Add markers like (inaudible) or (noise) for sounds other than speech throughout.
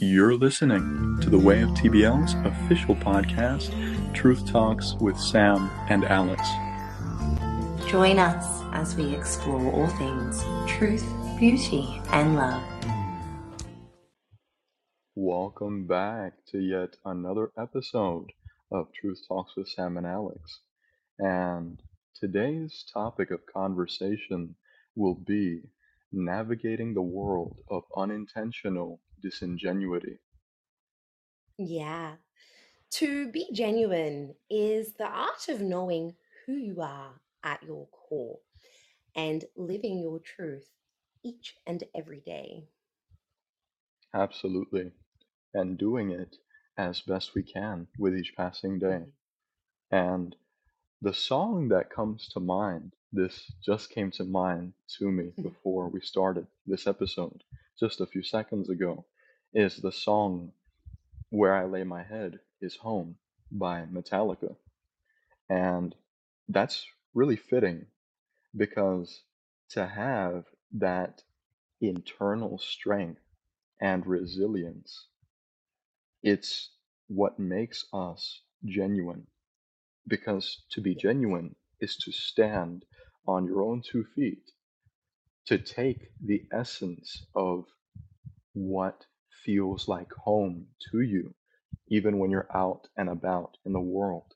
You're listening to the Way of TBL's official podcast, Truth Talks with Sam and Alex. Join us as we explore all things truth, beauty, and love. Welcome back to yet another episode of Truth Talks with Sam and Alex. And today's topic of conversation will be navigating the world of unintentional disingenuity. Yeah. To be genuine is the art of knowing who you are at your core and living your truth each and every day. Absolutely. And doing it as best we can with each passing day. Mhm. And the song that comes to mind, this just came to mind to me (laughs) before we started this episode, just a few seconds ago, is the song Where I Lay My Head is Home by Metallica. And that's really fitting because to have that internal strength and resilience, it's what makes us genuine. Because to be genuine is to stand on your own two feet, to take the essence of what feels like home to you, even when you're out and about in the world,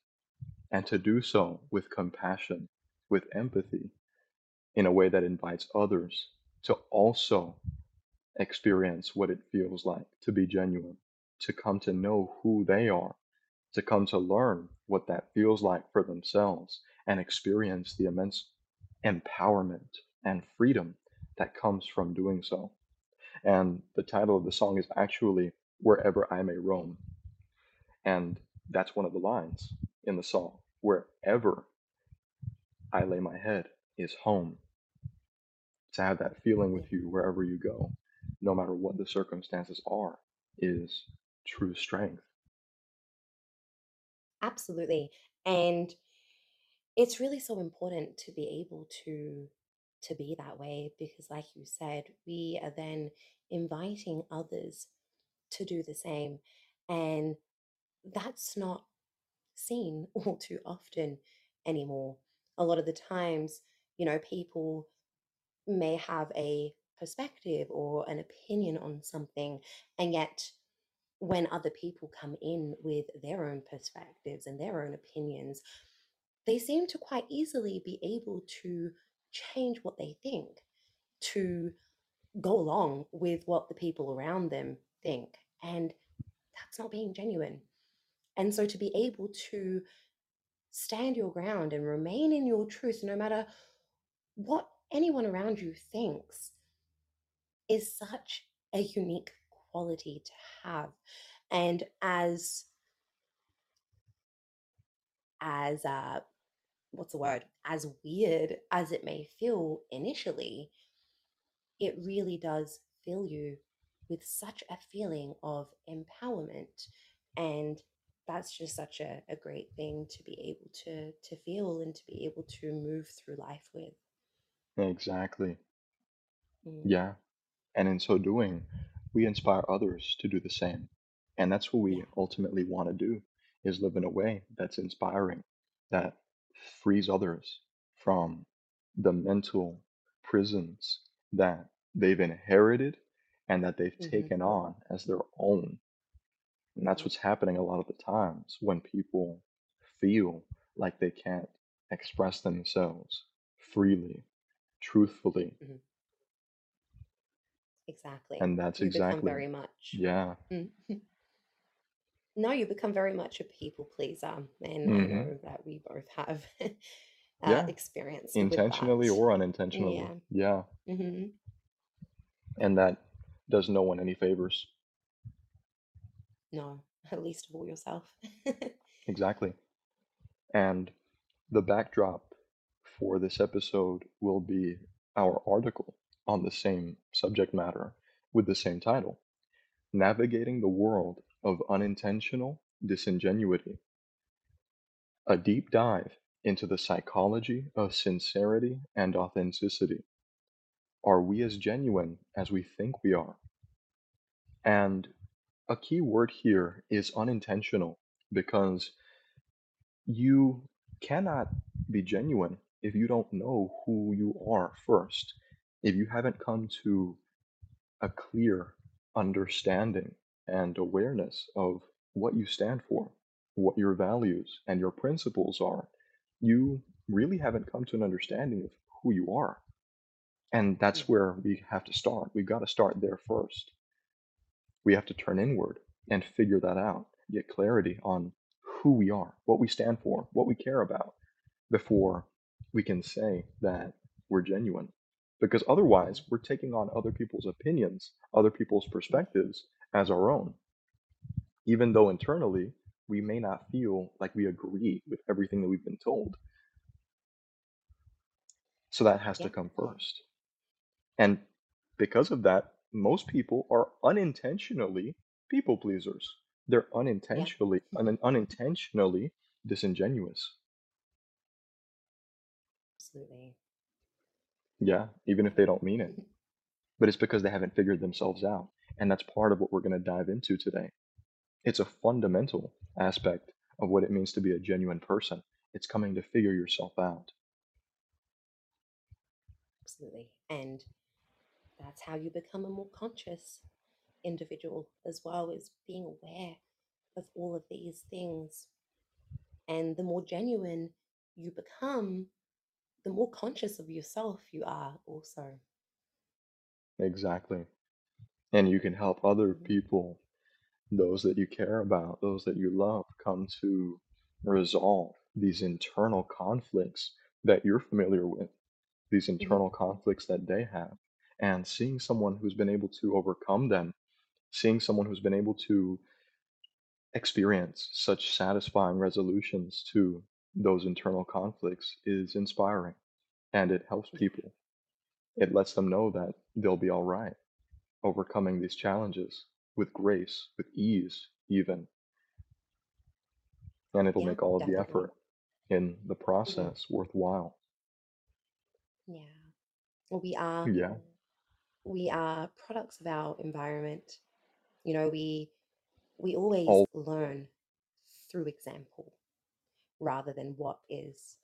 and to do so with compassion, with empathy, in a way that invites others to also experience what it feels like to be genuine, to come to know who they are, to come to learn what that feels like for themselves, and experience the immense empowerment and freedom that comes from doing so. And the title of the song is actually Wherever I May Roam. And that's one of the lines in the song. Wherever I lay my head is home. To have that feeling with you wherever you go, no matter what the circumstances are, is true strength. Absolutely. And it's really so important to be able to to be that way because like you said, we are then inviting others to do the same. And that's not seen (laughs) all too often anymore. A lot of the times, you know, people may have a perspective or an opinion on something, and yet when other people come in with their own perspectives and their own opinions, they seem to quite easily be able to change what they think to go along with what the people around them think. And that's not being genuine. And so to be able to stand your ground and remain in your truth, no matter what anyone around you thinks, is such a unique quality to have. And as as uh what's the word? As weird as it may feel initially, it really does fill you with such a feeling of empowerment. And that's just such a, a great thing to be able to to feel and to be able to move through life with. Exactly. Mm, Yeah. And in so doing, we inspire others to do the same. And that's what we ultimately want to do is live in a way that's inspiring, that frees others from the mental prisons that they've inherited and that they've hmm taken on as their own. And that's what's happening a lot of the times when people feel like they can't express themselves freely, truthfully. hmm Exactly. And that's You become exactly, very much. yeah. Mm. (laughs) No, you become very much a people pleaser, and I hmm know that we both have (laughs) uh, Yeah. experience with Intentionally or unintentionally. Yeah. Yeah. hmm And that does no one any favors. No, (laughs) at least of all yourself. (laughs) Exactly. And the backdrop for this episode will be our article on the same subject matter with the same title Navigating the World of Unintentional Disingenuity. A deep dive into the psychology of sincerity and authenticity. Are we as genuine as we think we are? And a key word here is unintentional because you cannot be genuine if you don't know who you are first. If you haven't come to a clear understanding and awareness of what you stand for, what your values and your principles are, you really haven't come to an understanding of who you are. And that's where we have to start. We've got to start there first. We have to turn inward and figure that out, get clarity on who we are, what we stand for, what we care about, before we can say that we're genuine. Because otherwise, we're taking on other people's opinions, other people's perspectives as our own, even though internally we may not feel like we agree with everything that we've been told. So that has to come first. And because of that, most people are unintentionally people pleasers. They're Yeah. unintentionally un- unintentionally disingenuous. Absolutely. Yeah, even if they don't mean it. But it's because they haven't figured themselves out. And that's part of what we're going to dive into today. It's a fundamental aspect of what it means to be a genuine person. It's coming to figure yourself out. Absolutely. And that's how you become a more conscious individual as well, is being aware of all of these things. And the more genuine you become, the more conscious of yourself you are also. Exactly. And you can help other people, those that you care about, those that you love, come to resolve these internal conflicts that you're familiar with, these Mhm. internal conflicts that they have. And seeing someone who's been able to overcome them, seeing someone who's been able to experience such satisfying resolutions to those internal conflicts is inspiring and it helps people. It lets them know that they'll be all right overcoming these challenges with grace, with ease, even. And it'll Yeah, make all of the effort in the process worthwhile. Yeah. We are Yeah, we are products of our environment. You know, we we always all learn through example rather than what is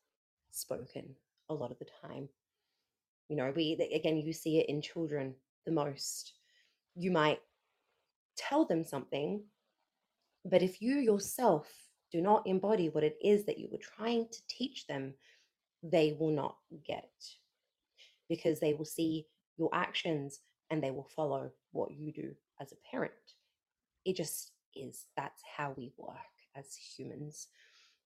spoken a lot of the time. You know, we again you see it in children the most. You might tell them something, but if you yourself do not embody what it is that you were trying to teach them, they will not get it because they will see your actions and they will follow what you do as a parent. It just is. That's how we work as humans.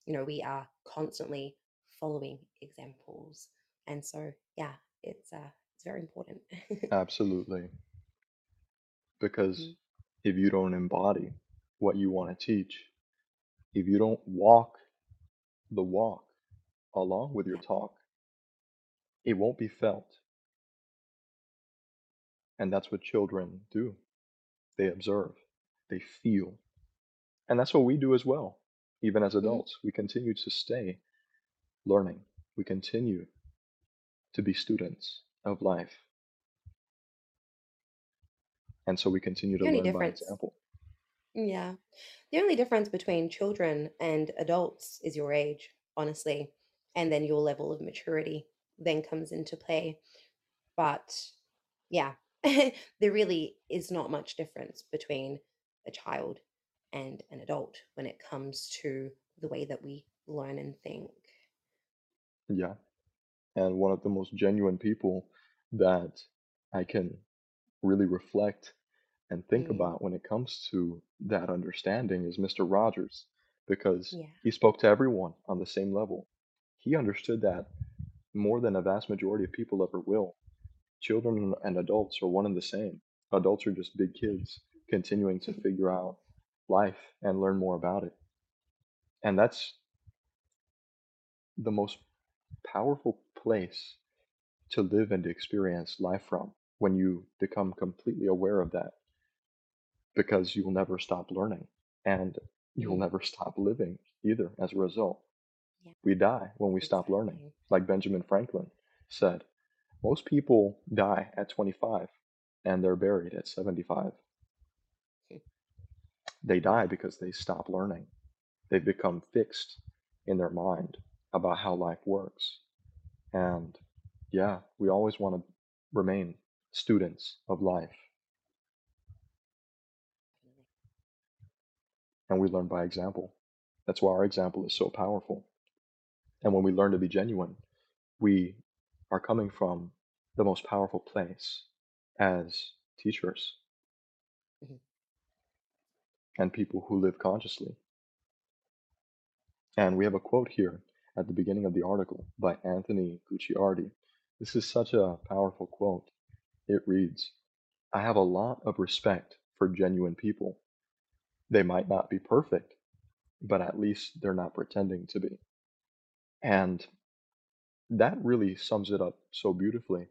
You know, we are constantly following examples. And so, yeah, it's uh it's very important. (laughs) absolutely. Because Mhm. if you don't embody what you want to teach, if you don't walk the walk along with your Yeah. talk, it won't be felt. And that's what children do. They observe, they feel. And that's what we do as well. Even as Mhm. adults, we continue to stay learning. We continue to be students of life. And so we continue to learn by example. yeah, the only difference between children and adults is your age, honestly, and then your level of maturity then comes into play. But yeah, (laughs) there really is not much difference between a child and an adult when it comes to the way that we learn and think. Yeah. And one of the most genuine people that I can really reflect and think Mm, about when it comes to that understanding is Mr. Rogers, because yeah. he spoke to everyone on the same level. He understood that more than a vast majority of people ever will. Children and adults are one and the same. Adults are just big kids continuing to (laughs) figure out life and learn more about it. And that's the most powerful place to live and experience life from when you become completely aware of that because you'll never stop learning and you'll Mhm. never stop living either as a result. Yeah, We die when we stop learning. Like Benjamin Franklin said, most people die at 25 and they're buried at 75. they die because they stop learning. They've become fixed in their mind about how life works. And yeah, we always want to remain students of life. And we learn by example. That's why our example is so powerful. And when we learn to be genuine, we are coming from the most powerful place as teachers Mhm. and people who live consciously. And we have a quote here at the beginning of the article by Anthony Gucciardi. This is such a powerful quote. It reads I have a lot of respect for genuine people. They might not be perfect, but at least they're not pretending to be. And that really sums it up so beautifully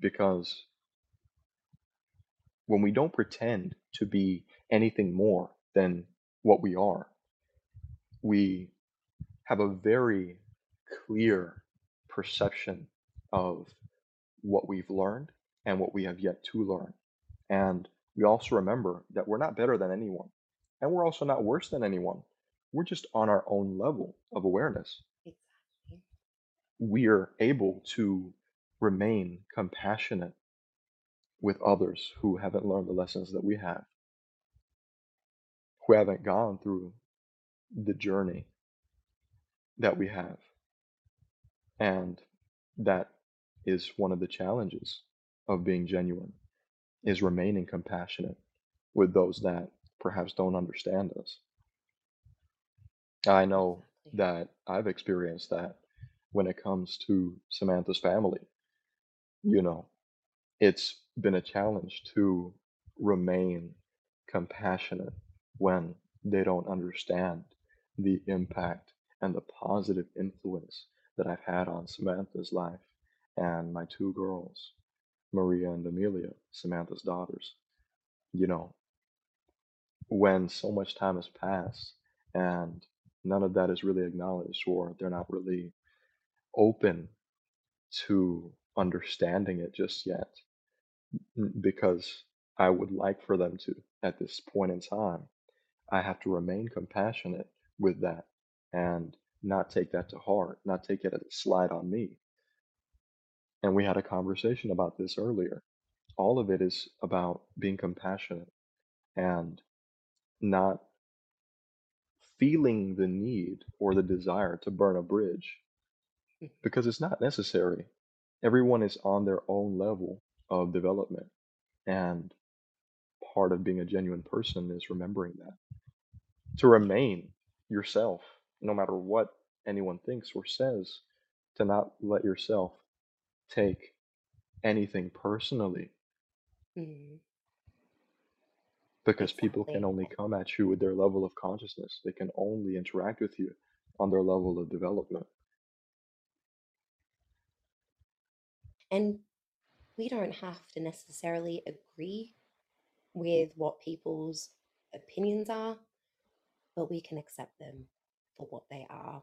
because when we don't pretend to be anything more than what we are, we have a very clear perception of what we've learned and what we have yet to learn. And we also remember that we're not better than anyone, and we're also not worse than anyone. We're just on our own level of awareness. Exactly. we're able to remain compassionate with others who haven't learned the lessons that we have, who haven't gone through the journey that we have. And that is one of the challenges of being genuine is remaining compassionate with those that perhaps don't understand us. I know that I've experienced that when it comes to Samantha's family. You know, it's been a challenge to remain compassionate when they don't understand the impact and the positive influence that I've had on Samantha's life and my two girls, Maria and Amelia, Samantha's daughters. You know, when so much time has passed and none of that is really acknowledged or they're not really open to understanding it just yet because I would like for them to at this point in time. I have to remain compassionate with that and not take that to heart, not take it as a slide on me. And we had a conversation about this earlier. All of it is about being compassionate and not feeling the need or the desire to burn a bridge Mhm. because it's not necessary. Everyone is on their own level of development. And part of being a genuine person is remembering that. To remain yourself, no matter what anyone thinks or says, to not let yourself take anything personally Mhm. because people can only come at you with their level of consciousness. They can only interact with you on their level of development. And we don't have to necessarily agree with what people's opinions are, but we can accept them for what they are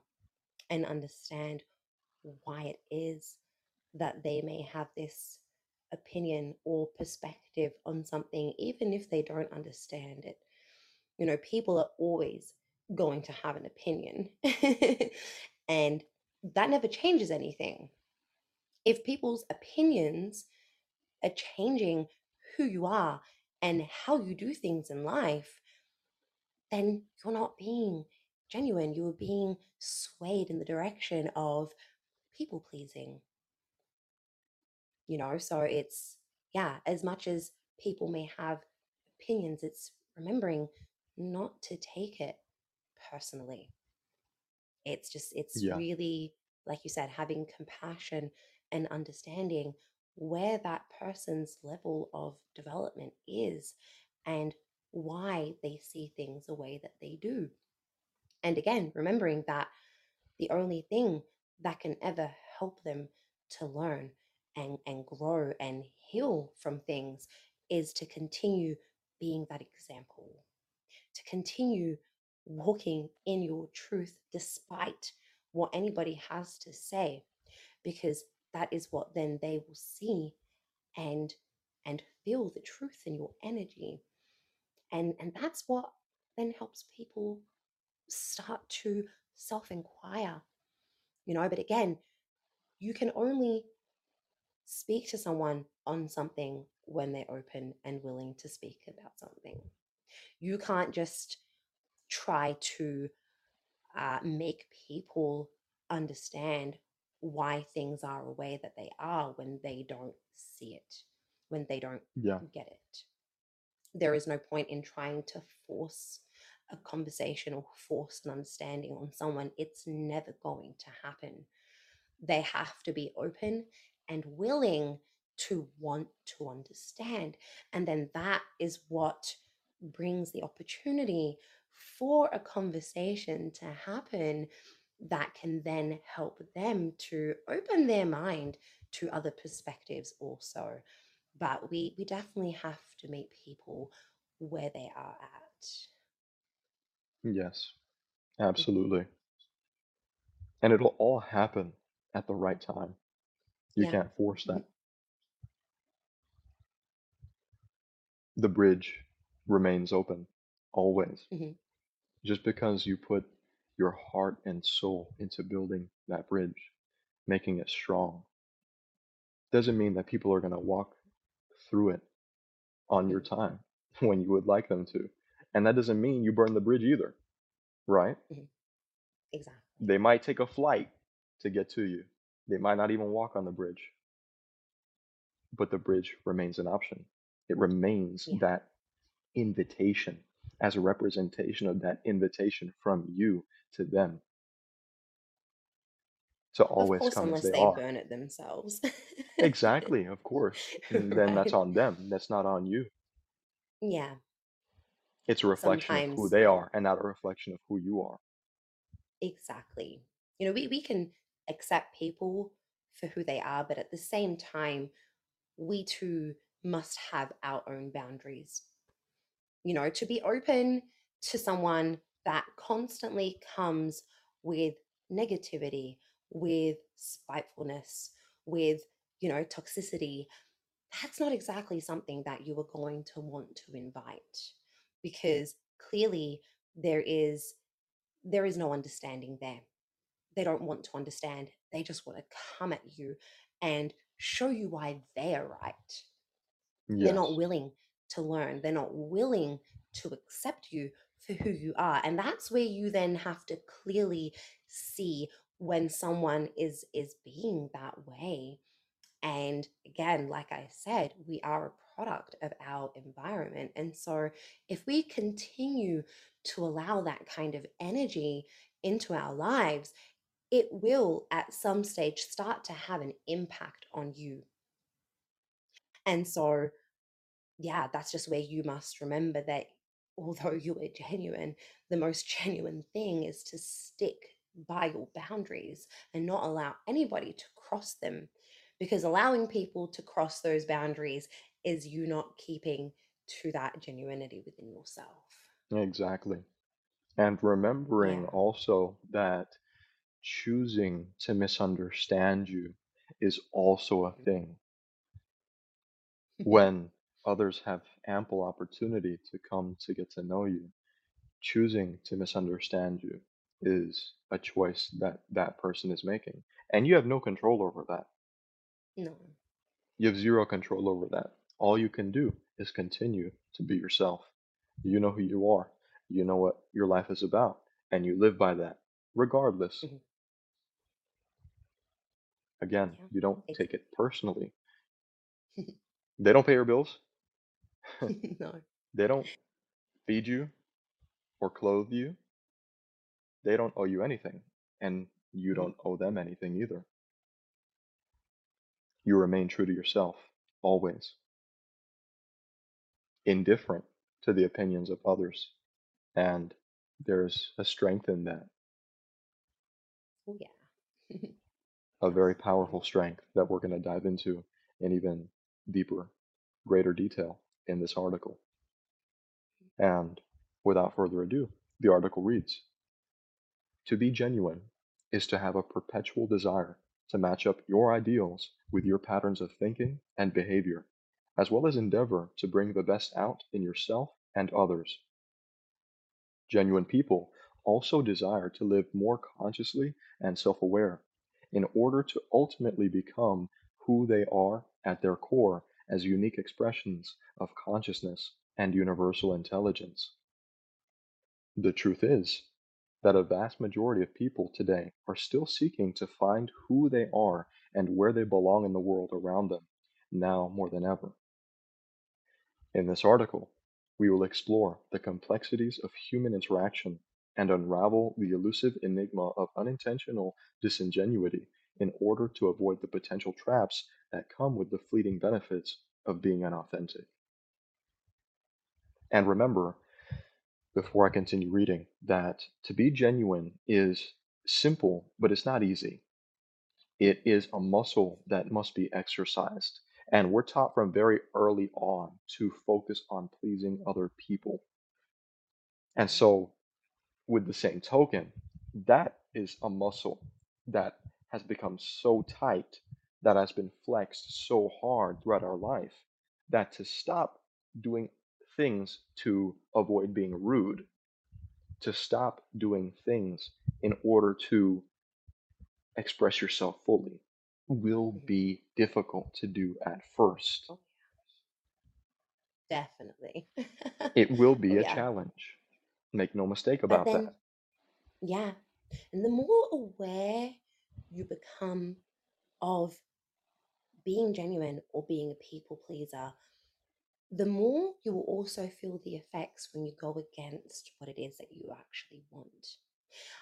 and understand why it is that they may have this opinion or perspective on something, even if they don't understand it. You know, people are always going to have an opinion, (laughs) and that never changes anything. If people's opinions are changing who you are and how you do things in life, then you're not being genuine. You were being swayed in the direction of people pleasing, you know? So it's, yeah, as much as people may have opinions, it's remembering not to take it personally. It's just, it's Yeah, really, like you said, having compassion and understanding where that person's level of development is and why they see things the way that they do. And again, remembering that the only thing that can ever help them to learn and, and grow and heal from things is to continue being that example, to continue walking in your truth despite what anybody has to say, because that is what then they will see and and feel the truth in your energy. And and that's what then helps people start to self inquire, you know. But again, you can only speak to someone on something when they're open and willing to speak about something. You can't just try to uh, make people understand why things are a way that they are when they don't see it, when they don't Yeah. get it. There is no point in trying to force a conversation or force an understanding on someone. It's never going to happen. They have to be open and willing to want to understand. And then that is what brings the opportunity for a conversation to happen that can then help them to open their mind to other perspectives also. But we, we definitely have to meet people where they are at. Yes. Mhm. Absolutely. And it'll all happen at the right time. You Yeah. can't force Mhm. that. The bridge remains open always. Mhm. Just because you put your heart and soul into building that bridge, making it strong, doesn't mean that people are going to walk through it on your Mhm. time (laughs) when you would like them to. And that doesn't mean you burn the bridge either, right? Mhm. Exactly. They might take a flight to get to you. They might not even walk on the bridge, but the bridge remains an option. It remains Yeah. that invitation as a representation of that invitation from you to them to always course, come as unless they they are. burn it themselves. Exactly, of course. And (laughs) then that's on them. That's not on you. Yeah. It's a reflection of who they are and not a reflection of who you are. exactly. You know, we, we can accept people for who they are, but at the same time, we too must have our own boundaries. You know, to be open to someone that constantly comes with negativity, with spitefulness, with, you know, toxicity, that's not exactly something that you are going to want to invite because clearly there is there is no understanding there. They don't want to understand they just want to come at you and show you why they're right. They're not willing to learn they're not willing to accept you for who you are and that's where you then have to clearly see when someone is is being that way. And again, like I said, we are a product of our environment. And so if we continue to allow that kind of energy into our lives, it will at some stage start to have an impact on you. And so, yeah, that's just where you must remember that although you are genuine, the most (laughs) genuine thing is to stick by your boundaries and not allow anybody to cross them. Because allowing people to cross those boundaries is you not keeping to that genuinity within yourself. Exactly. And remembering Yeah. also that choosing to misunderstand you is also a thing. Mhm. (laughs) When others have ample opportunity to come to get to know you, choosing to misunderstand you is a choice that that person is making. And you have no control over that. no. You have zero control over that. All you can do is continue to be yourself. You know who you are. You know what your life is about. And you live by that, regardless. Mhm. Again, Yeah. you don't take it personally. (laughs) They don't pay your bills. (laughs) no. (laughs) They don't feed you or clothe you. They don't owe you anything. And you Mhm. don't owe them anything either. You remain true to yourself, always, indifferent to the opinions of others. And there's a strength in that, Oh, yeah. (laughs) a very powerful strength that we're going to dive into in even deeper, greater detail in this article. And without further ado, the article reads To be genuine is to have a perpetual desire to match up your ideals with your patterns of thinking and behavior, as well as endeavor to bring the best out in yourself and others. Genuine people also desire to live more consciously and self aware in order to ultimately become who they are at their core as unique expressions of consciousness and universal intelligence. The truth is that a vast majority of people today are still seeking to find who they are and where they belong in the world around them, now more than ever. In this article, we will explore the complexities of human interaction and unravel the elusive enigma of unintentional disingenuity in order to avoid the potential traps that come with the fleeting benefits of being unauthentic. And remember, before I continue reading, that to be genuine is simple, but it's not easy. It is a muscle that must be exercised. And we're taught from very early on to focus on pleasing other people. And so, with the same token, that is a muscle that has become so tight, that has been flexed so hard throughout our life, that to stop doing things to avoid being rude, to stop doing things in order to express yourself fully will be difficult to do at first. Oh, definitely. It will (laughs) oh, be a yeah. challenge. Make no mistake about then, that. yeah. And the more aware you become of being genuine or being a people pleaser, the more you will also feel the effects when you go against what it is that you actually want.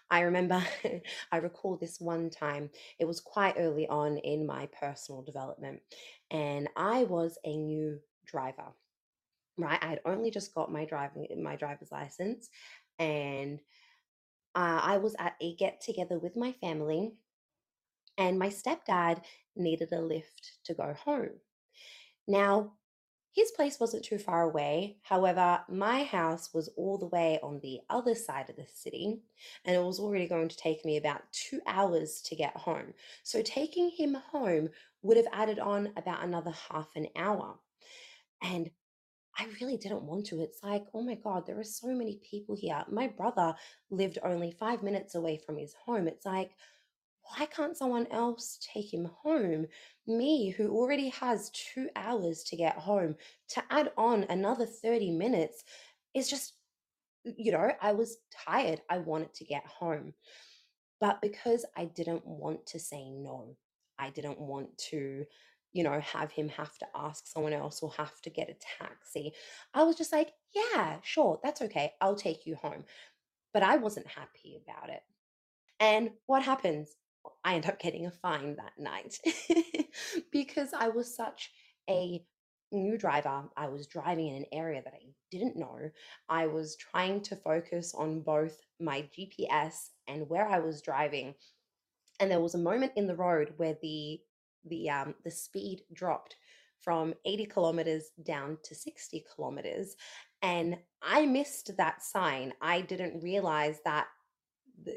I remember, (laughs) I recall this one time, it was quite early on in my personal development, and I was a new driver, right? I had only just got my driving my driver's license, and uh, I was at a get together with my family, and my stepdad needed a lift to go home. Now, his place wasn't too far away. However, my house was all the way on the other side of the city, and it was already going to take me about two hours to get home. So, taking him home would have added on about another half an hour. And I really didn't want to. It's like, oh my God, there are so many people here. My brother lived only five minutes away from his home. It's like, why can't someone else take him home? Me, who already has two hours to get home, to add on another 30 minutes is just, you know, I was tired. I wanted to get home. But because I didn't want to say no, I didn't want to, you know, have him have to ask someone else or have to get a taxi. I was just like, yeah, sure, that's okay. I'll take you home. But I wasn't happy about it. And what happens? I end up getting a fine that night (laughs) because I was such a new driver. I was driving in an area that I didn't know. I was trying to focus on both my GPS and where I was driving. And there was a moment in the road where the the um the speed dropped from 80 kilometers down to 60 kilometers and I missed that sign. I didn't realize that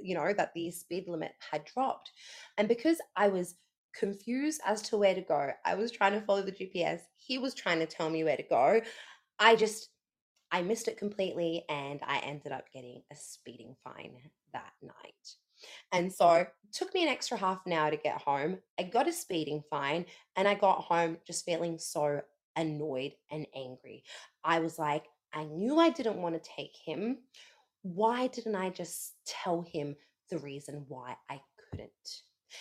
you know, that the speed limit had dropped. And because I was confused as to where to go, I was trying to follow the GPS. He was trying to tell me where to go. I just, I missed it completely and I ended up getting a speeding fine that night. And so it took me an extra half an hour to get home. I got a speeding fine and I got home just feeling so annoyed and angry. I was like, I knew I didn't want to take him why didn't I just tell him the reason why I couldn't?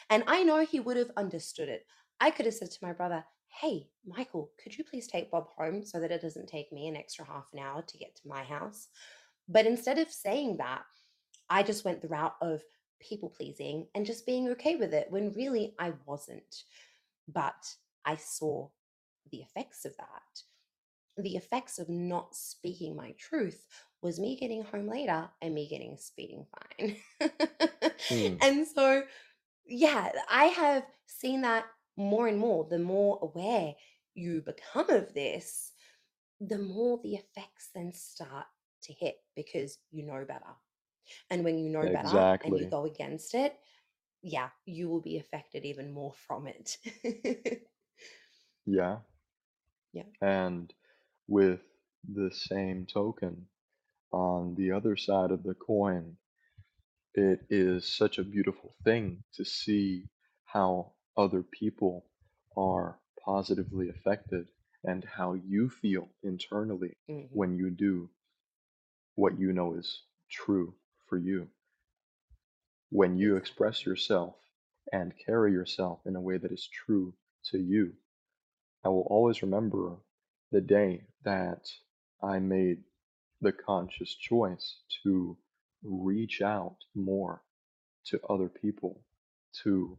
And I know he would have understood it. I could have said to my brother, Hey, Michael, could you please take Bob home so that it doesn't take me an extra half an hour to get to my house? But instead of saying that, I just went the route of people pleasing and just being okay with it when really I wasn't. But I saw the effects of that the effects of not speaking my truth was me getting home later and me getting a speeding fine. Hmm, (laughs) and so, yeah, I have seen that more and more. The more aware you become of this, the more the effects then start to hit because you know better. And when you know better and you go against it, yeah, you will be affected even more from it. (laughs) Yeah. yeah. And with the same token, on the other side of the coin, it is such a beautiful thing to see how other people are positively affected and how you feel internally hmm when you do what you know is true for you. When you express yourself and carry yourself in a way that is true to you, I will always remember the day that I made the conscious choice to reach out more to other people, to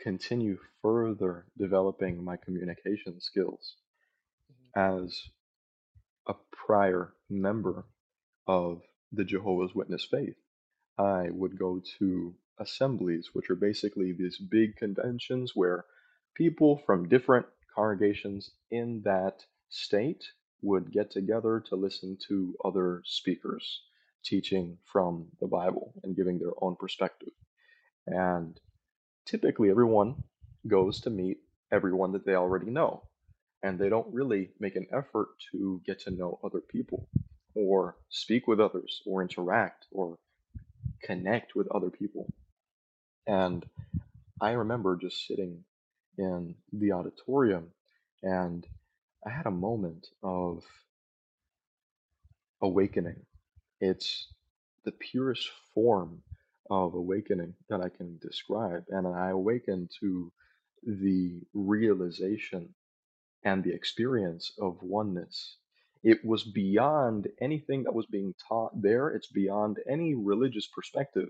continue further developing my communication skills hmm as a prior member of the Jehovah's Witness faith. I would go to assemblies, which are basically these big conventions where people from different congregations in that state would get together to listen to other speakers teaching from the Bible and giving their own perspective. And typically, everyone goes to meet everyone that they already know, and they don't really make an effort to get to know other people or speak with others or interact or connect with other people. And I remember just sitting in the auditorium and I had a moment of awakening. It's the purest form of awakening that I can describe. And I awakened to the realization and the experience of oneness. It was beyond anything that was being taught there, it's beyond any religious perspective.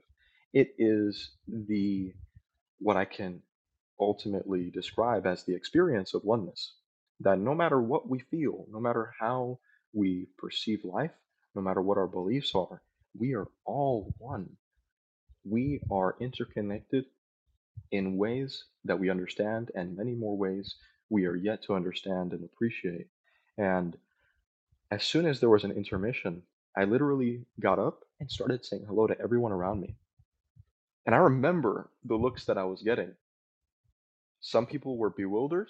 It is the what I can ultimately describe as the experience of oneness. That no matter what we feel, no matter how we perceive life, no matter what our beliefs are, we are all one. We are interconnected in ways that we understand, and many more ways we are yet to understand and appreciate. And as soon as there was an intermission, I literally got up and started saying hello to everyone around me. And I remember the looks that I was getting. Some people were bewildered,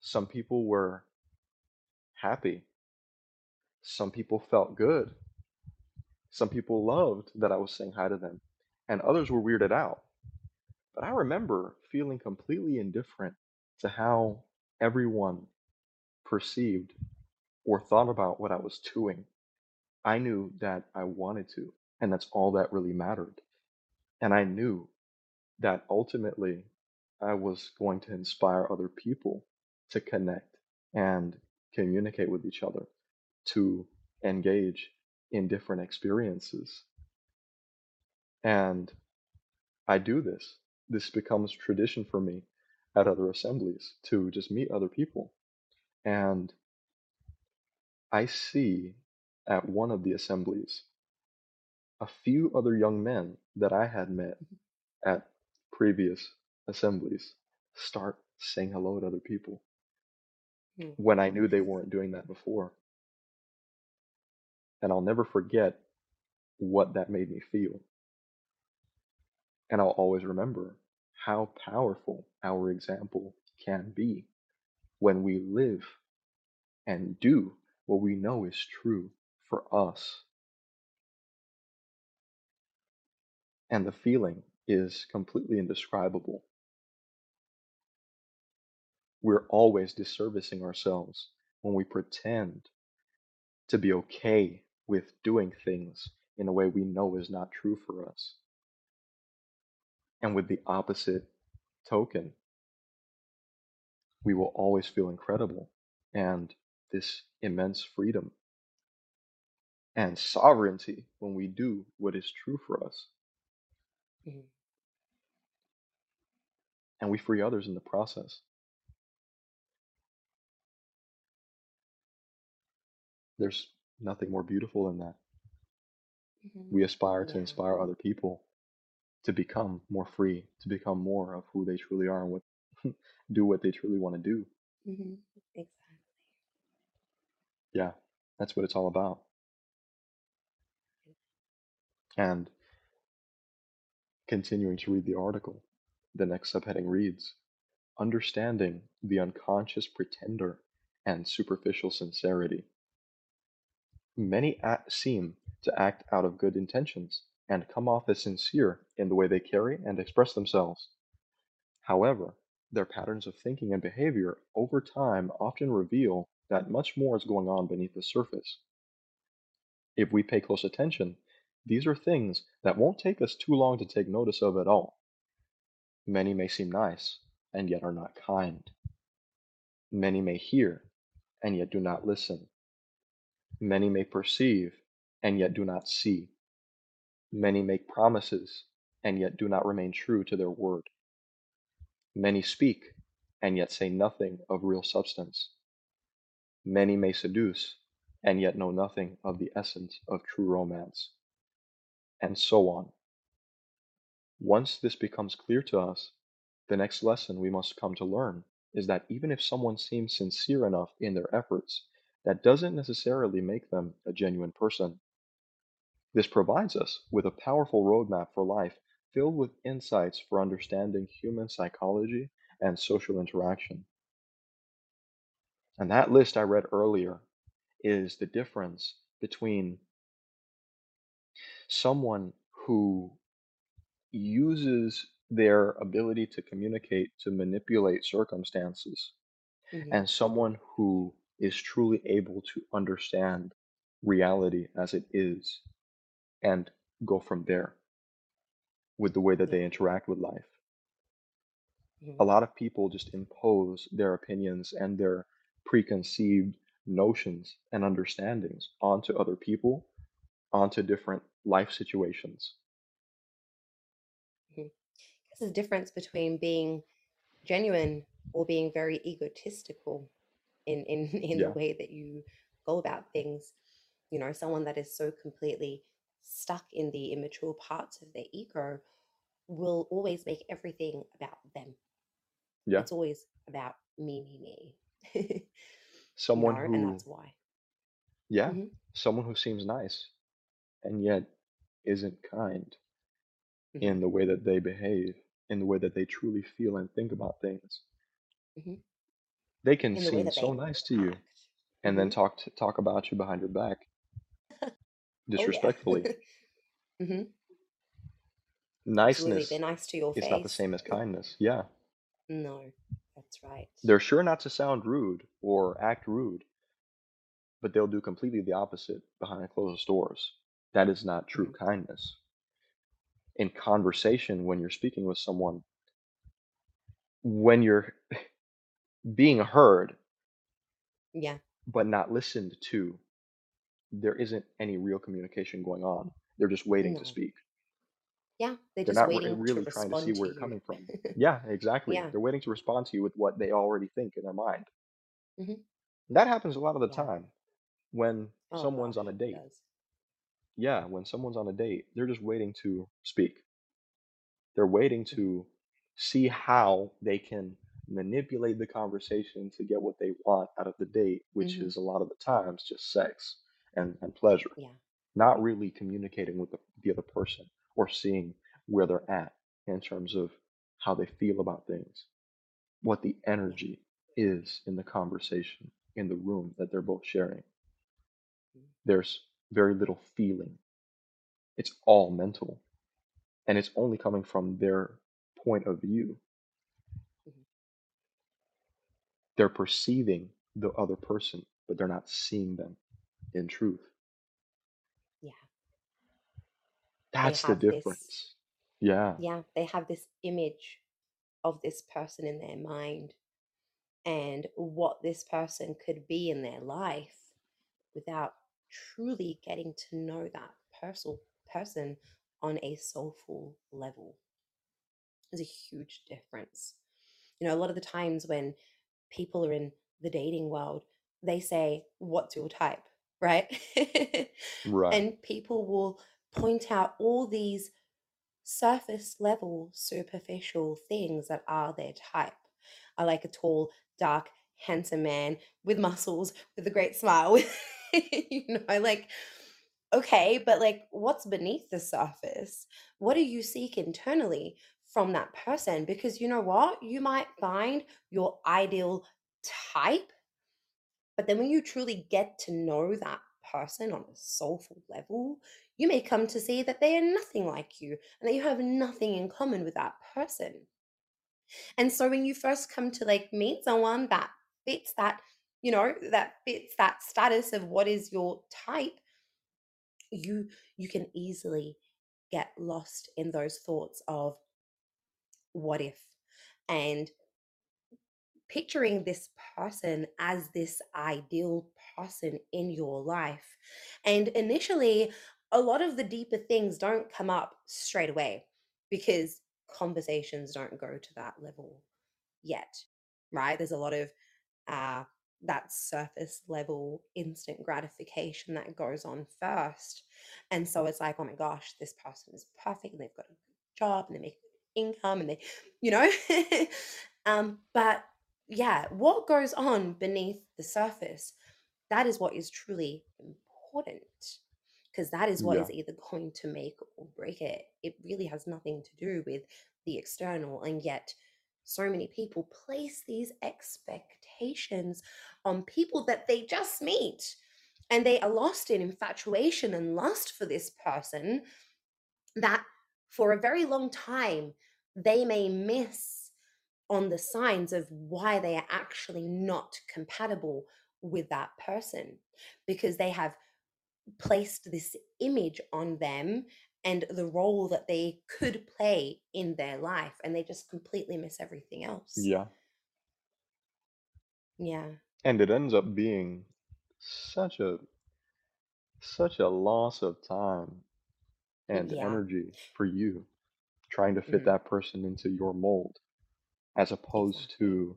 some people were happy, some people felt good, some people loved that I was saying hi to them, and others were weirded out. But I remember feeling completely indifferent to how everyone perceived or thought about what I was doing. I knew that I wanted to, and that's all that really mattered. And I knew that ultimately I was going to inspire other people to connect and communicate with each other, to engage in different experiences. And I do this. This becomes tradition for me at other assemblies to just meet other people. And I see at one of the assemblies a few other young men that I had met at previous assemblies start saying hello to other people hmm when I knew they weren't doing that before. And I'll never forget what that made me feel. And I'll always remember how powerful our example can be when we live and do what we know is true for us. And the feeling is completely indescribable. We're always disservicing ourselves when we pretend to be okay with doing things in a way we know is not true for us. And with the opposite token, we will always feel incredible and this immense freedom and sovereignty when we do what is true for us. hmm And we free others in the process. There's nothing more beautiful than that. hmm We aspire to inspire other people to become more free, to become more of who they truly are and what (laughs) do what they truly want to do. hmm Exactly. Yeah, that's what it's all about. And continuing to read the article, the next subheading reads Understanding the unconscious pretender and superficial sincerity. Many seem to act out of good intentions and come off as sincere in the way they carry and express themselves. However, their patterns of thinking and behavior over time often reveal that much more is going on beneath the surface. If we pay close attention, these are things that won't take us too long to take notice of at all. Many may seem nice and yet are not kind. Many may hear and yet do not listen. Many may perceive and yet do not see. Many make promises and yet do not remain true to their word. Many speak and yet say nothing of real substance. Many may seduce and yet know nothing of the essence of true romance. And so on. Once this becomes clear to us, the next lesson we must come to learn is that even if someone seems sincere enough in their efforts, that doesn't necessarily make them a genuine person. This provides us with a powerful roadmap for life filled with insights for understanding human psychology and social interaction. And that list I read earlier is the difference between someone who uses their ability to communicate to manipulate circumstances hmm and someone who is truly able to understand reality as it is and go from there with the way that they interact with life. hmm A lot of people just impose their opinions and their preconceived notions and understandings onto other people, onto different life situations. hmm There's a difference between being genuine or being very egotistical in in (laughs) in the way that you go about things. You know, someone that is so completely stuck in the immature parts of their ego will always make everything about them. yeah. It's always about me, me, me. (laughs) you Someone know, and who, that's why. yeah, hmm someone who seems nice and yet isn't kind hmm in the way that they behave, in the way that they truly feel and think about things. hmm They can the seem so nice to you and then hmm talk to, talk about you behind your back (laughs) Oh yeah. disrespectfully. (laughs) hmm Absolutely. They're nice to your is not the same as kindness. Yeah. No, that's right. They're sure not to sound rude or act rude, but they'll do completely the opposite behind closed doors. That is not true hmm kindness. In conversation, when you're speaking with someone, when you're being heard Yeah. but not listened to, there isn't any real communication going on. They're just waiting to No. speak. Yeah. They're They're just not re- waiting to really trying to see respond to where you're you. coming from. (laughs) Yeah, exactly. Yeah. They're waiting to respond to you with what they already think in their mind. hmm That happens a lot of the Yeah. time when Oh someone's on gosh, a it date. does. Yeah, when someone's on a date, they're just waiting to speak. They're waiting hmm to see how they can manipulate the conversation to get what they want out of the date, which hmm is a lot of the times just sex and, and pleasure, Yeah. not really communicating with the, the other person or seeing where they're at in terms of how they feel about things, what the energy is in the conversation, in the room that they're both sharing. mm There's very little feeling. It's all mental, and it's only coming from their point of view. mhm. They're perceiving the other person, but they're not seeing them in truth. Yeah. That's the have this. difference. Yeah, Yeah. They have this image of this person in their mind and what this person could be in their life without truly getting to know that person person on a soulful level. There's a huge difference. You know, a lot of the times when people are in the dating world, they say, What's your type? Right? (laughs) right. and people will point out all these surface level, superficial things that are their type. I like a tall, dark, handsome man with muscles, with a great smile. (laughs) you know, like, okay, but like, what's beneath the surface? What do you seek internally from that person? Because you know what? You might find your ideal type, but then when you truly get to know that person on a soulful level, you may come to see that they are nothing like you and that you have nothing in common with that person. And so when you first come to like meet someone that fits that, you know, that fits that status of what is your type, you you can easily get lost in those thoughts of what if and picturing this person as this ideal person in your life. And initially, a lot of the deeper things don't come up straight away because conversations don't go to that level yet, right? There's a lot of uh, that surface level instant gratification that goes on first. And so it's like, oh my gosh, this person is perfect and they've got a good job and they make income and they, you know, (laughs) um, but yeah, what goes on beneath the surface, that is what is truly important because that is what Yeah. is either going to make or break it. It really has nothing to do with the external. And yet, so many people place these expectations on people that they just meet and they are lost in infatuation and lust for this person that for a very long time they may miss on the signs of why they are actually not compatible with that person because they have placed this image on them and the role that they could play in their life and they just completely miss everything else Yeah. yeah And it ends up being such a such a loss of time and yeah. energy for you trying to fit hmm that person into your mold as opposed to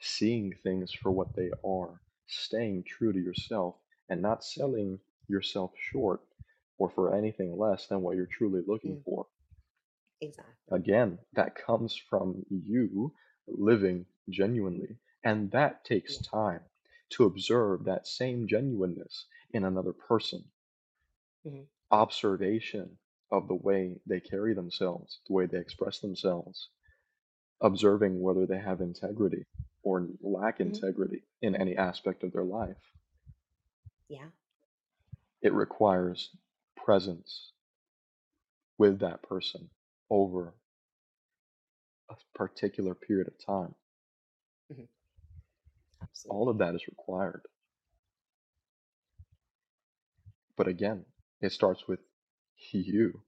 seeing things for what they are, staying true to yourself and not selling yourself short or for anything less than what you're truly looking Mm, for. exactly. Again, that comes from you living genuinely, and that takes yeah. time to observe that same genuineness in another person. hmm Observation of the way they carry themselves, the way they express themselves, observing whether they have integrity or lack hmm integrity in any aspect of their life. yeah It requires presence with that person over a particular period of time. hmm All of that is required. But again, it starts with you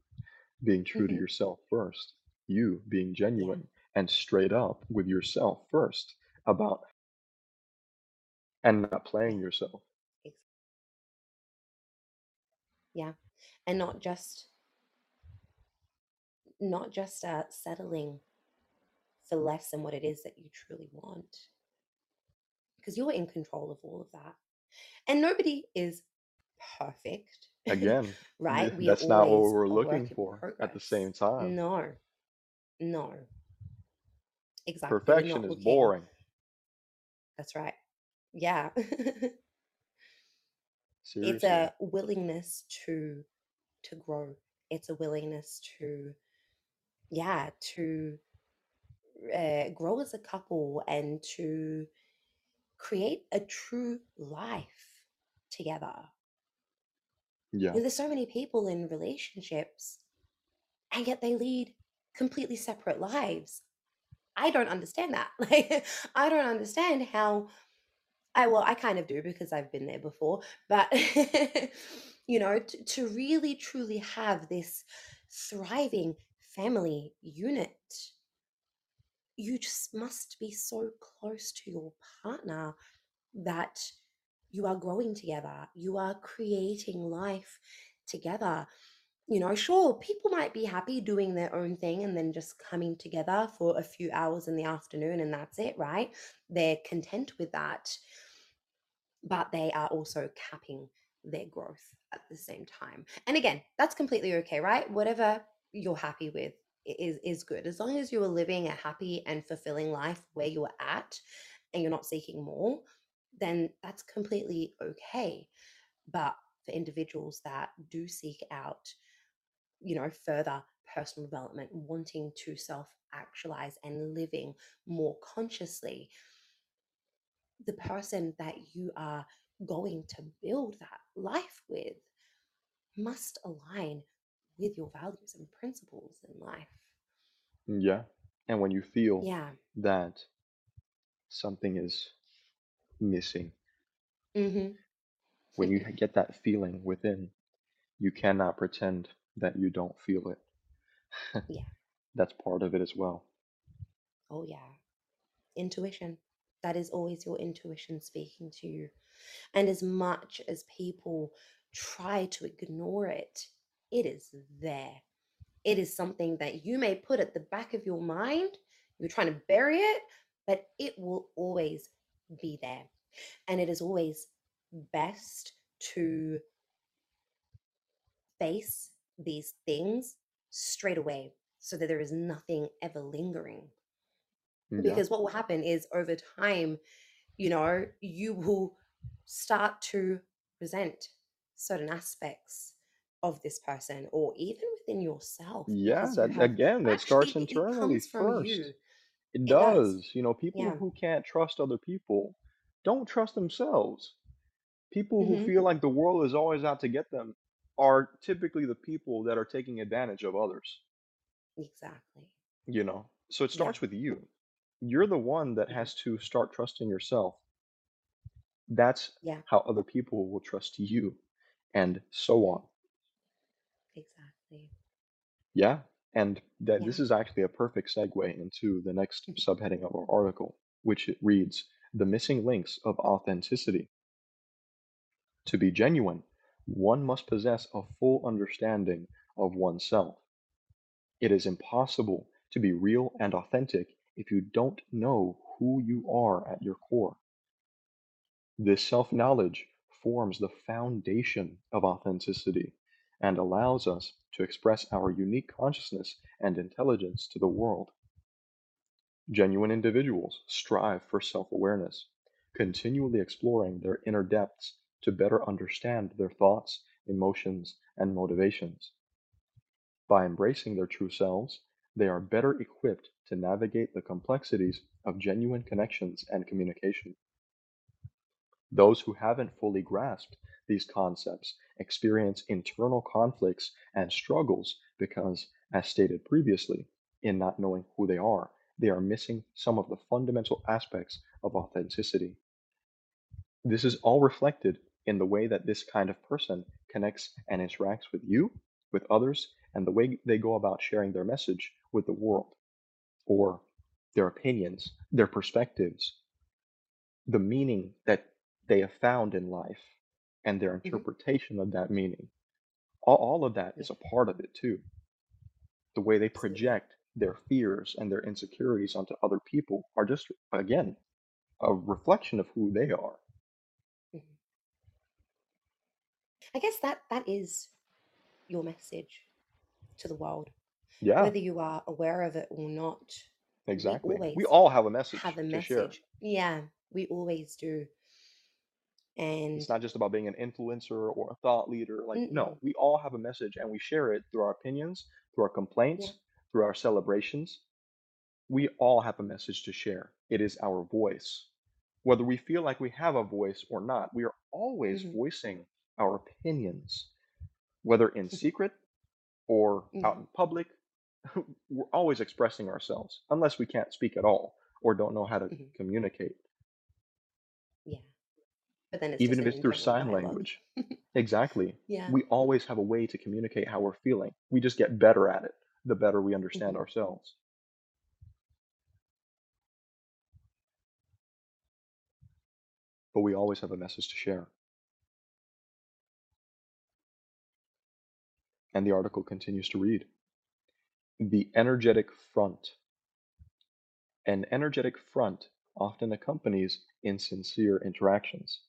being true to hmm yourself first, you being genuine and straight up with yourself first about and not playing yourself. yeah and not just not just uh, settling for less than what it is that you truly want. Because you're in control of all of that. And nobody is perfect Again, (laughs) right? we that's not what we're looking for at the same time. no no exactly Perfection is looking boring. that's right. Yeah. (laughs) It's a willingness to to grow. It's a willingness to yeah to uh, grow as a couple and to create a true life together Yeah. There's so many people in relationships and yet they lead completely separate lives i don't understand that (laughs) like i don't understand how i well i kind of do because i've been there before but (laughs) you know to really truly have this thriving family unit you just must be so close to your partner that you are growing together, you are creating life together. You know, sure, people might be happy doing their own thing and then just coming together for a few hours in the afternoon and that's it, right? They're content with that, but they are also capping their growth at the same time. And again, that's completely okay, right? Whatever you're happy with is is good as long as you are living a happy and fulfilling life where you are at and you're not seeking more then that's completely okay but for individuals that do seek out you know further personal development wanting to self actualize and living more consciously the person that you are going to build that life with must align with your values and principles in life. Yeah. And when you feel Yeah. that something is missing, hmm when you (laughs) get that feeling within, you cannot pretend that you don't feel it. (laughs) yeah. That's part of it as well. Oh, yeah. Intuition. That is always your intuition speaking to you. And as much as people try to ignore it, it is there. It is something that you may put at the back of your mind. You're trying to bury it, but it will always be there. And it is always best to face these things straight away so that there is nothing ever lingering. Yeah. Because what will happen is over time, you know, you will start to resent certain aspects of this person or even within yourself Yeah, you that have again, that starts it, it internally from first. you. It It does. does. You know, people Yeah. who can't trust other people don't trust themselves. People who hmm feel like the world is always out to get them are typically the people that are taking advantage of others, Exactly. you know. So it Yeah. starts with you. You're the one that has to start trusting yourself. That's Yeah. how other people will trust you, and so on. Exactly. Yeah, and that Yeah. this is actually a perfect segue into the next hmm subheading of our article, which it reads, The Missing Links of Authenticity. To be genuine, one must possess a full understanding of oneself. It is impossible to be real and authentic if you don't know who you are at your core. This self knowledge forms the foundation of authenticity and allows us to express our unique consciousness and intelligence to the world. Genuine individuals strive for self awareness, continually exploring their inner depths to better understand their thoughts, emotions, and motivations. By embracing their true selves, they are better equipped to navigate the complexities of genuine connections and communication. Those who haven't fully grasped these concepts experience internal conflicts and struggles because, as stated previously, in not knowing who they are, they are missing some of the fundamental aspects of authenticity. This is all reflected in the way that this kind of person connects and interacts with you, with others, and the way they go about sharing their message with the world, or their opinions, their perspectives, the meaning that they have found in life, and their hmm interpretation of that meaning. All, all of that is a part of it too. The way they project their fears and their insecurities onto other people are just, again, a reflection of who they are. hmm I guess that that is your message to the world, Yeah, whether you are aware of it or not. Exactly. We always all have a message. have message a to share. message. Yeah, we always do. And it's not just about being an influencer or a thought leader. Like, no, mm-mm, we all have a message and we share it through our opinions, through our yeah, complaints, through our celebrations. We all have a message to share. It is our voice. Whether we feel like we have a voice or not, we are always hmm voicing our opinions, whether in secret or out hmm in public. (laughs) We're always expressing ourselves, unless we can't speak at all or don't know how to hmm communicate, yeah. But then it's even if it's through sign language. (laughs) Exactly. Yeah. We always have a way to communicate how we're feeling. We just get better at it the better we understand hmm ourselves. But we always have a message to share. And the article continues to read The energetic front. An energetic front often accompanies insincere interactions.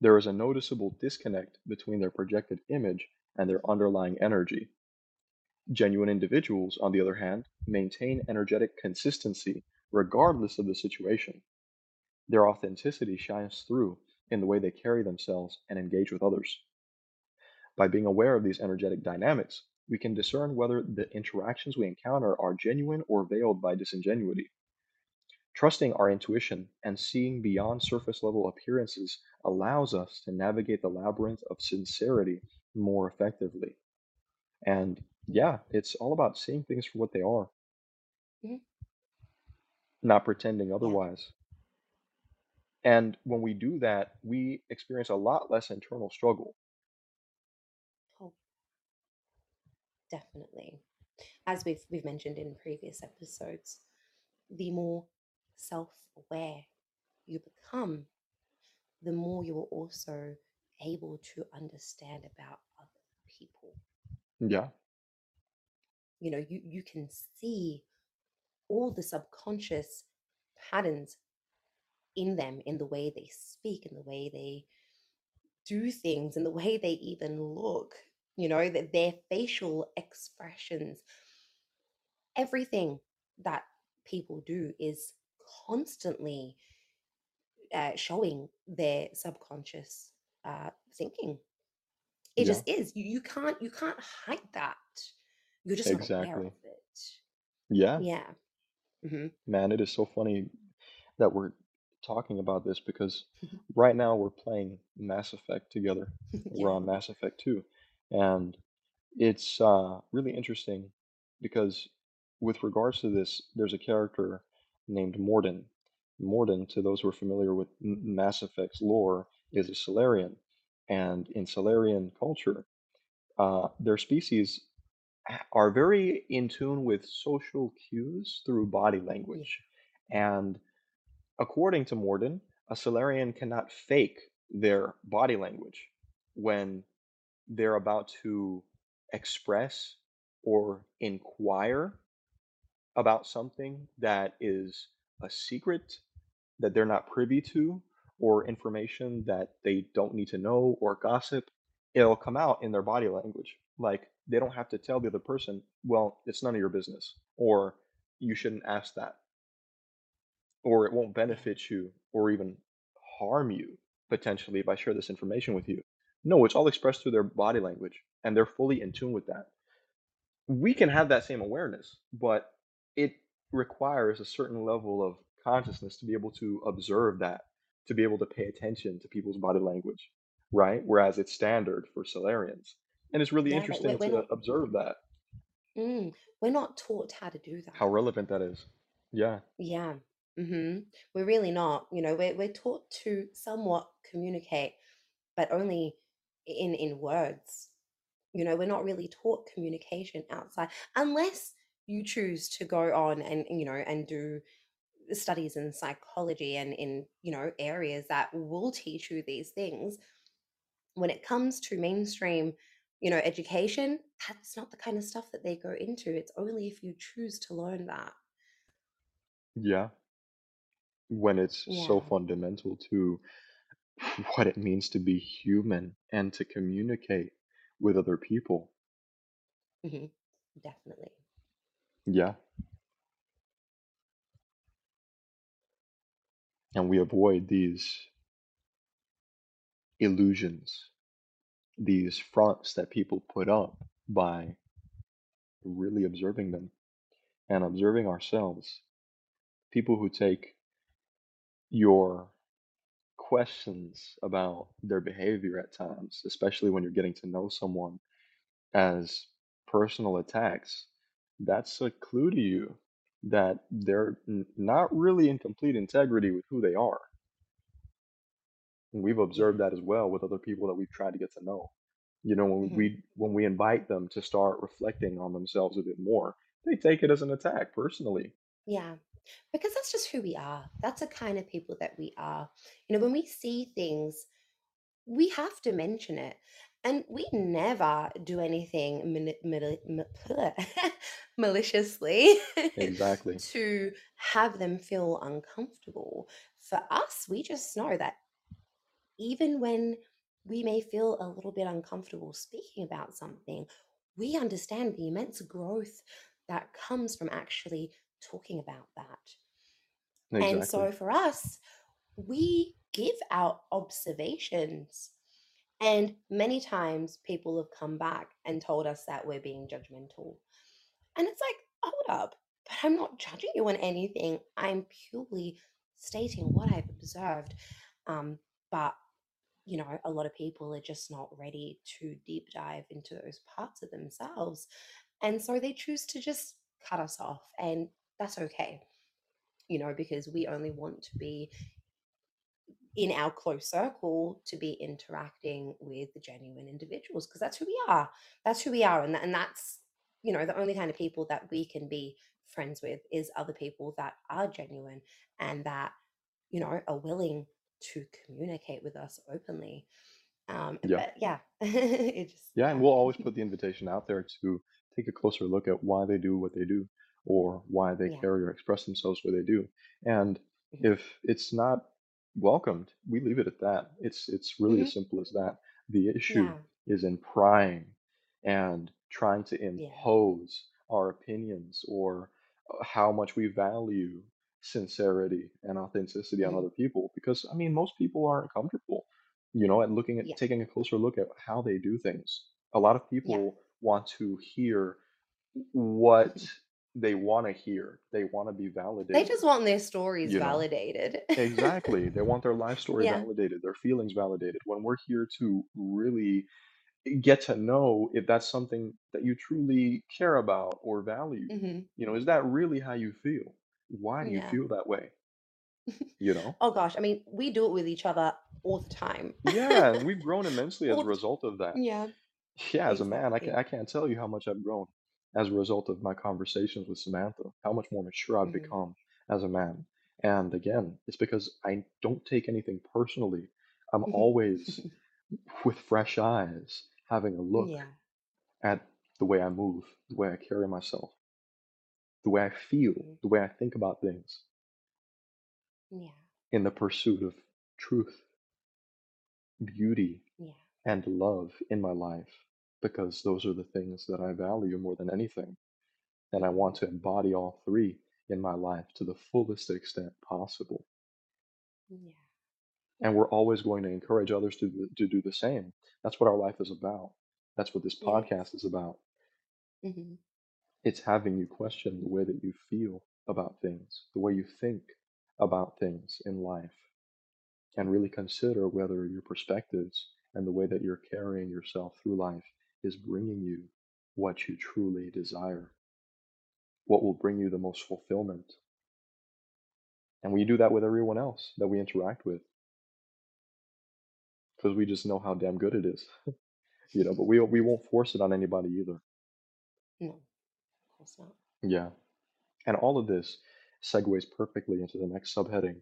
There is a noticeable disconnect between their projected image and their underlying energy. Genuine individuals, on the other hand, maintain energetic consistency regardless of the situation. Their authenticity shines through in the way they carry themselves and engage with others. By being aware of these energetic dynamics, we can discern whether the interactions we encounter are genuine or veiled by disingenuity. Trusting our intuition and seeing beyond surface level appearances allows us to navigate the labyrinth of sincerity more effectively. And yeah, it's all about seeing things for what they are, Mhm. not pretending Yeah. otherwise. And when we do that, we experience a lot less internal struggle. Oh, definitely. As we've we've mentioned in previous episodes, the more self-aware. You become, the more you're also able to understand about other people. Yeah, You know, you you can see all the subconscious patterns in them in the way they speak, in the way they do things, in the way they even look, you know, that their facial expressions, everything that people do is constantly uh, showing their subconscious uh, thinking. It yeah, just is. You, you can't you can't hide that. You're just not aware of exactly. it. Yeah, Yeah. hmm man, it is so funny that we're talking about this because right now we're playing Mass Effect together. (laughs) We're on Mass Effect 2. And it's uh, really interesting because, with regards to this, there's a character named Mordin. Mordin, to those who are familiar with Mass Effect's lore, is a Salarian. And in Salarian culture, uh, their species are very in tune with social cues through body language. And According to Mordin, a Salarian cannot fake their body language when they're about to express or inquire about something that is a secret that they're not privy to or information that they don't need to know or gossip. It'll come out in their body language. Like they don't have to tell the other person, well, it's none of your business, or you shouldn't ask that or it won't benefit you or even harm you potentially if I share this information with you. No, it's all expressed through their body language and they're fully in tune with that. We can have that same awareness, but it requires a certain level of consciousness to be able to observe that, to be able to pay attention to people's body language, right? Whereas it's standard for Salarians. And it's really Yeah. Like we're, interesting we're to not observe that, mm, we're not taught how to do that. how relevant that is. Yeah, Yeah. hmm We're really not. You know, we're we're taught to somewhat communicate, but only in in words. You know, we're not really taught communication outside unless you choose to go on and you know and do studies in psychology and in you know areas that will teach you these things. When it comes to mainstream you know education that's not the kind of stuff that they go into. It's only if you choose to learn that. Yeah. When it's so yeah. fundamental to (laughs) what it means to be human and to communicate with other people. hmm definitely Yeah. And we avoid these illusions, these fronts that people put up by really observing them and observing ourselves. People who take your questions about their behavior at times, especially when you're getting to know someone, as personal attacks, that's a clue to you that they're n- not really in complete integrity with who they are. And we've observed that as well with other people that we've tried to get to know. You know, when hmm we when we invite them to start reflecting on themselves a bit more, they take it as an attack personally. yeah because that's just who we are that's the kind of people that we are you know when we see things we have to mention it and we never do anything mani- mali- ma- (laughs) maliciously Exactly. (laughs) to have them feel uncomfortable. For us we just know that even when we may feel a little bit uncomfortable speaking about something we understand the immense growth that comes from actually talking about that. And so for us we give our observations and many times people have come back and told us that we're being judgmental. And it's like, hold up. but I'm not judging you on anything. I'm purely stating what I've observed. Um, but you know, a lot of people are just not ready to deep dive into those parts of themselves. And so they choose to just cut us off. And that's okay, you know, because we only want to be in our close circle to be interacting with the genuine individuals because that's who we are. That's who we are. And, and that's, you know, the only kind of people that we can be friends with is other people that are genuine and that, you know, are willing to communicate with us openly. Um, Yeah. yeah, (laughs) it just, Yeah, and we'll always (laughs) put the invitation out there to take a closer look at why they do what they do or why they Yeah. carry or express themselves the way they do. And hmm if it's not welcomed, we leave it at that. It's it's really hmm as simple as that. The issue Yeah. is in prying and trying to Yeah. impose our opinions or uh, how much we value sincerity and authenticity on hmm other people because I mean most people aren't comfortable you know, and looking at Yeah. taking a closer look at how they do things. A lot of Yeah. people want to hear what they want to hear. They want to be validated. They just want their stories you know. validated. Exactly. They want their life (laughs) story yeah. validated, their feelings validated. When we're here to really get to know if that's something that you truly care about or value. hmm You know, is that really how you feel? Why do you feel that way? (laughs) You know? Oh gosh, I mean, we do it with each other all the time. Yeah, and (laughs) we've grown immensely as a result of that. yeah, Yeah, as a man, I, ca- exactly. I can't tell you how much I've grown as a result of my conversations with Samantha, how much more mature I've hmm become as a man. And again, it's because I don't take anything personally. I'm always (laughs) with fresh eyes, having a look yeah. at the way I move, the way I carry myself, the way I feel, hmm the way I think about things Yeah. in the pursuit of truth, beauty, Yeah. and love in my life, because those are the things that I value more than anything. and I want to embody all three in my life to the fullest extent possible. Yeah. And we're always going to encourage others to, do- to do the same. That's what our life is about. That's what this podcast is about. hmm It's having you question the way that you feel about things, the way you think about things in life, and really consider whether your perspectives and the way that you're carrying yourself through life is bringing you what you truly desire, what will bring you the most fulfillment, And we do that with everyone else that we interact with because we just know how damn good it is, (laughs) you know. But we we won't force it on anybody either. No, of course not. Yeah. And all of this segues perfectly into the next subheading,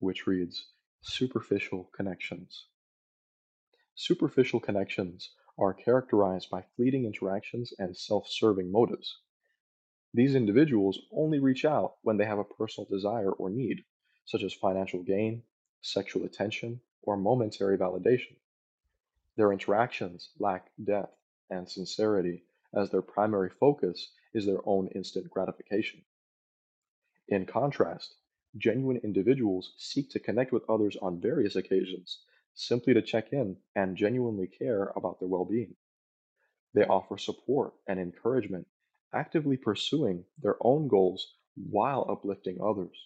which reads superficial connections. Superficial connections are characterized by fleeting interactions and self-serving motives. These individuals only reach out when they have a personal desire or need, such as financial gain, sexual attention, or momentary validation. Their interactions lack depth and sincerity, as their primary focus is their own instant gratification. In contrast, genuine individuals seek to connect with others on various occasions, simply to check in and genuinely care about their well being. They offer support and encouragement, actively pursuing their own goals while uplifting others.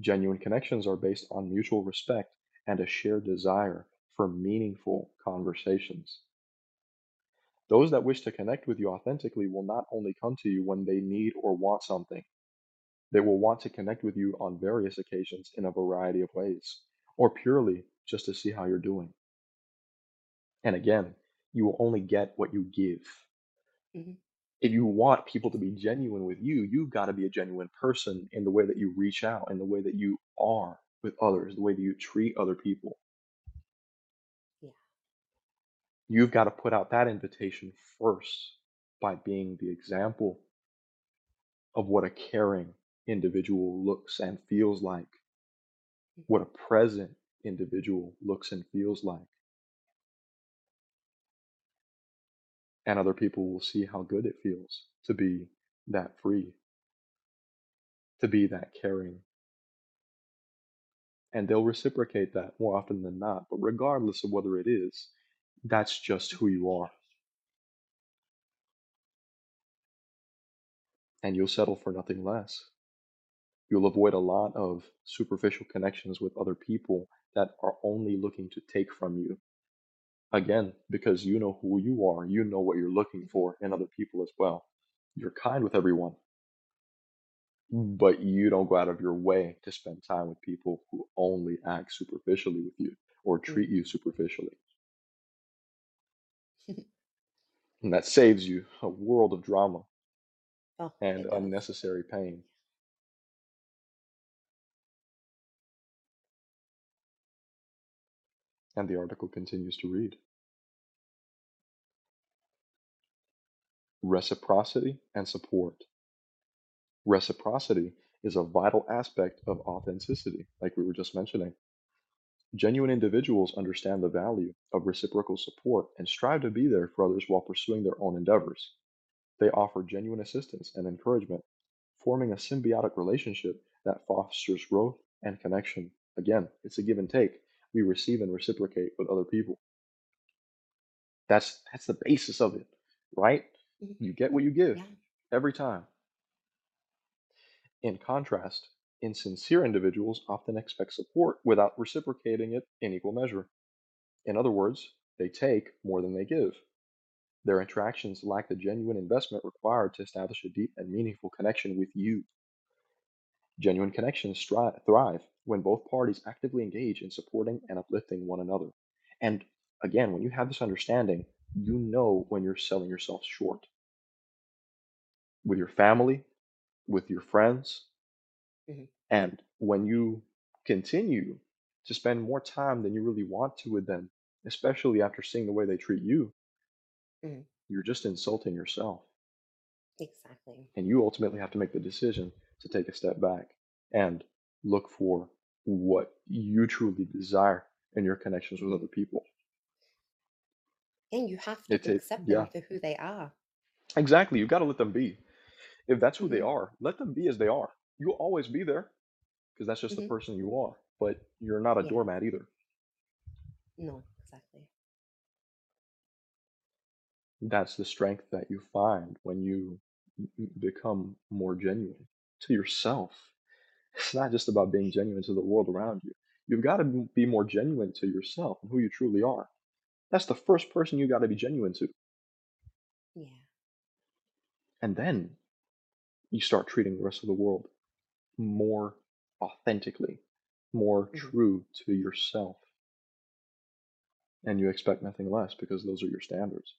Genuine connections are based on mutual respect and a shared desire for meaningful conversations. Those that wish to connect with you authentically will not only come to you when they need or want something, they will want to connect with you on various occasions in a variety of ways, or purely just to see how you're doing. And again, you will only get what you give. hmm If you want people to be genuine with you, you've got to be a genuine person in the way that you reach out, in the way that you are with others, the way that you treat other people. Yeah. You've got to put out that invitation first by being the example of what a caring individual looks and feels like, what a present individual looks and feels like. And other people will see how good it feels to be that free, to be that caring. And they'll reciprocate that more often than not. But regardless of whether it is, that's just who you are. and you'll settle for nothing less. You'll avoid a lot of superficial connections with other people that are only looking to take from you. Again, because you know who you are, you know what you're looking Mhm. for in other people as well. You're kind with everyone, but you don't go out of your way to spend time with people who only act superficially with you or treat you superficially. (laughs) And that saves you a world of drama Oh, and unnecessary pain. And the article continues to read Reciprocity and support. Reciprocity is a vital aspect of authenticity, like we were just mentioning. Genuine individuals understand the value of reciprocal support and strive to be there for others while pursuing their own endeavors. They offer genuine assistance and encouragement, forming a symbiotic relationship that fosters growth and connection. Again, it's a give and take. We receive and reciprocate with other people. That's that's the basis of it, right? Mhm. You get what you give Yeah. every time. In contrast, insincere individuals often expect support without reciprocating it in equal measure. In other words, they take more than they give. Their interactions lack the genuine investment required to establish a deep and meaningful connection with you. Genuine connections thrive when both parties actively engage in supporting and uplifting one another. And again, when you have this understanding, you know when you're selling yourself short with your family, with your friends, Mhm. and when you continue to spend more time than you really want to with them, especially after seeing the way they treat you, Mhm. you're just insulting yourself. Exactly. And you ultimately have to make the decision to take a step back and look for what you truly desire in your connections with other people. And you have to It takes, accept them yeah, for who they are. exactly. You've got to let them be. If that's who they Mhm. are, let them be as they are. You'll always be there because that's just the Mhm. person you are. But you're not a Yeah. doormat either. No, exactly. That's the strength that you find when you become more genuine to yourself. It's not just about being genuine to the world around you. You've got to be more genuine to yourself and who you truly are. That's the first person you got to be genuine to. Yeah. And then you start treating the rest of the world more authentically, more Mhm. true to yourself. And you expect nothing less because those are your standards.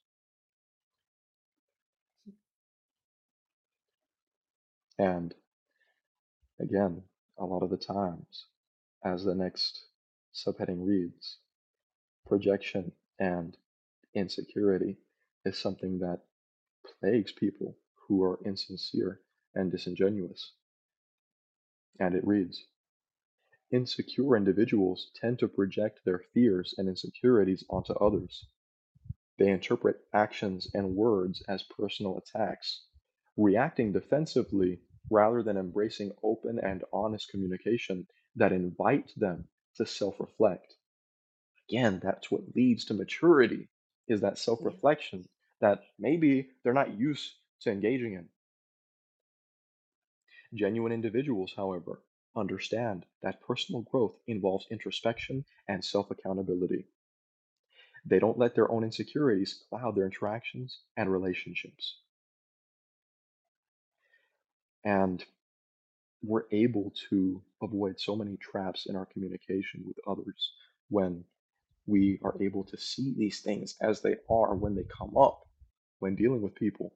And again, a lot of the times, as the next subheading reads, projection and insecurity is something that plagues people who are insincere and disingenuous. And it reads Insecure individuals tend to project their fears and insecurities onto others. They interpret actions and words as personal attacks, reacting defensively rather than embracing open and honest communication that invite them to self reflect. Again, that's what leads to maturity is that self Yeah. reflection that maybe they're not used to engaging in. Genuine individuals, however, understand that personal growth involves introspection and self accountability. They don't let their own insecurities cloud their interactions and relationships. And we're able to avoid so many traps in our communication with others when we are able to see these things as they are when they come up when dealing with people.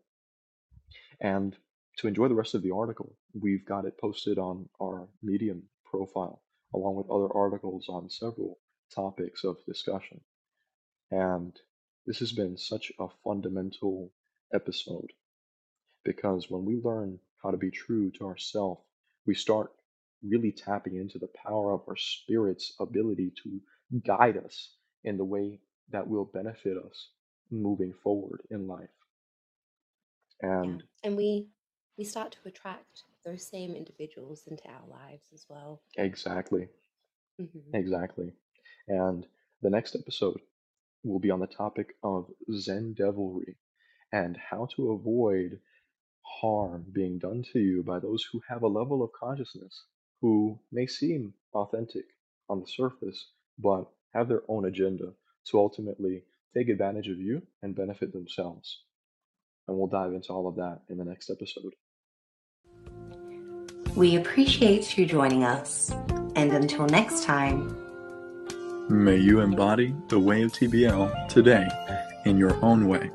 And to enjoy the rest of the article, we've got it posted on our Medium profile, along with other articles on several topics of discussion. And this has been such a fundamental episode because when we learn how to be true to ourself. we start really tapping into the power of our spirit's ability to guide us in the way that will benefit us moving forward in life. Yeah. And And we we start to attract those same individuals into our lives as well. exactly, hmm exactly. And the next episode will be on the topic of Zen devilry and how to avoid harm being done to you by those who have a level of consciousness who may seem authentic on the surface, but have their own agenda to ultimately take advantage of you and benefit themselves. And we'll dive into all of that in the next episode. We appreciate you joining us. And until next time, may you embody the way of TBL today in your own way.